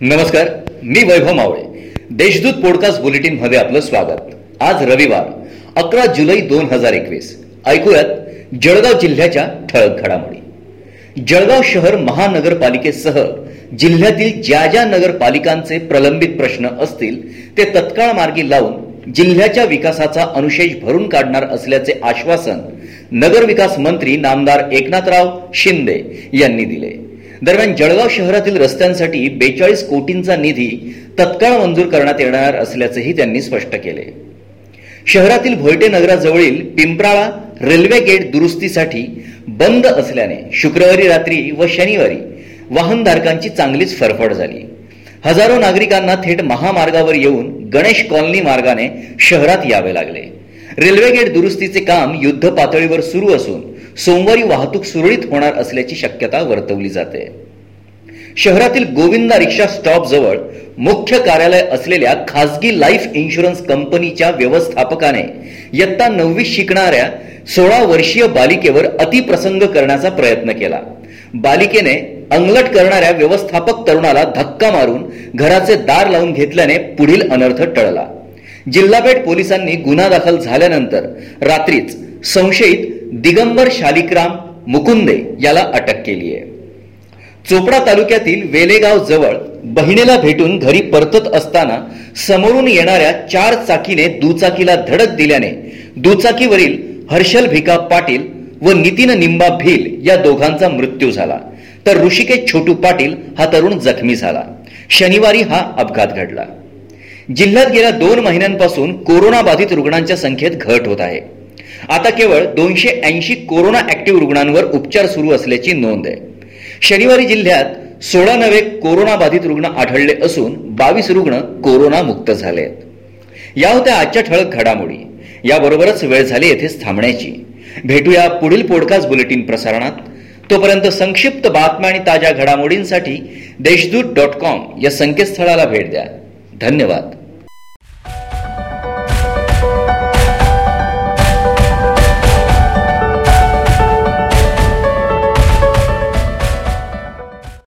नमस्कार मी वैभव मावळे. देशदूत पॉडकास्ट बुलेटिनमध्ये आपलं स्वागत. आज रविवार अकरा जुलै दोन हजार एकवीस. ऐकूयात जळगाव जिल्ह्याच्या ठळक घडामोडी. जळगाव शहर महानगरपालिकेसह जिल्ह्यातील ज्या ज्या नगरपालिकांचे प्रलंबित प्रश्न असतील ते तत्काळ मार्गी लावून जिल्ह्याच्या विकासाचा अनुशेष भरून काढणार असल्याचे आश्वासन नगरविकास मंत्री नामदार एकनाथराव शिंदे यांनी दिले. दरम्यान जळगाव शहरातील रस्त्यांसाठी बेचाळीस कोटींचा निधी तत्काळ मंजूर करण्यात येणार असल्याचेही त्यांनी स्पष्ट केले. शहरातील भोयटे नगराजवळील पिंपराळा रेल्वे गेट दुरुस्तीसाठी बंद असल्याने शुक्रवारी रात्री व शनिवारी वाहनधारकांची चांगलीच फरफड झाली. हजारो नागरिकांना थेट महामार्गावर येऊन गणेश कॉलनी मार्गाने शहरात यावे लागले. रेल्वे गेट दुरुस्तीचे काम युद्ध पातळीवर सुरू असून सोमवारी वाहतूक सुरळीत होणार असल्याची शक्यता वर्तवली जाते. शहरातील गोविंदा रिक्षा स्टॉप जवळ मुख्य कार्यालय असलेल्या खासगी लाईफ इन्शुरन्स कंपनीच्या व्यवस्थापकाने इयत्ता नववी शिकणाऱ्या सोळा वर्षीय बालिकेवर अतिप्रसंग करण्याचा प्रयत्न केला. बालिकेने अंगलट करणाऱ्या व्यवस्थापक तरुणाला धक्का मारून घराचे दार लावून घेतल्याने पुढील अनर्थ टळला. जिल्हापेठ पोलिसांनी गुन्हा दाखल झाल्यानंतर रात्रीच संशयित दिगंबर शालिक्राम मुकुंदे याला अटक केली आहे. चोपडा तालुक्यातील वेलेगाव जवळ बहिणीला भेटून घरी परतत असताना समोरून येणाऱ्या चार चाकीने दुचाकीला धडक दिल्याने दुचाकीवरील हर्षल भिका पाटील व नितीन निंबा भील या दोघांचा मृत्यू झाला. तर ऋषिकेश छोटू पाटील हा तरुण जखमी झाला. शनिवारी हा अपघात घडला. जिल्ह्यात गेल्या दोन महिन्यांपासून कोरोना बाधित रुग्णांच्या संख्येत घट होत आहे. आता केवळ दोनशे ऐंशी कोरोना ऍक्टिव्ह रुग्णांवर उपचार सुरू असल्याची नोंद आहे. शनिवारी जिल्ह्यात सोळा नवे कोरोना बाधित रुग्ण आढळले असून बावीस रुग्ण कोरोनामुक्त झाले आहेत. या होत्या आजच्या ठळक घडामोडी. याबरोबरच वेळ झाली येथेच थांबण्याची. भेटूया पुढील पॉडकास्ट बुलेटिन प्रसारणात. तोपर्यंत संक्षिप्त बातम्या आणि ताज्या घडामोडींसाठी देशदूत डॉट कॉम या संकेतस्थळाला भेट द्या. धन्यवाद.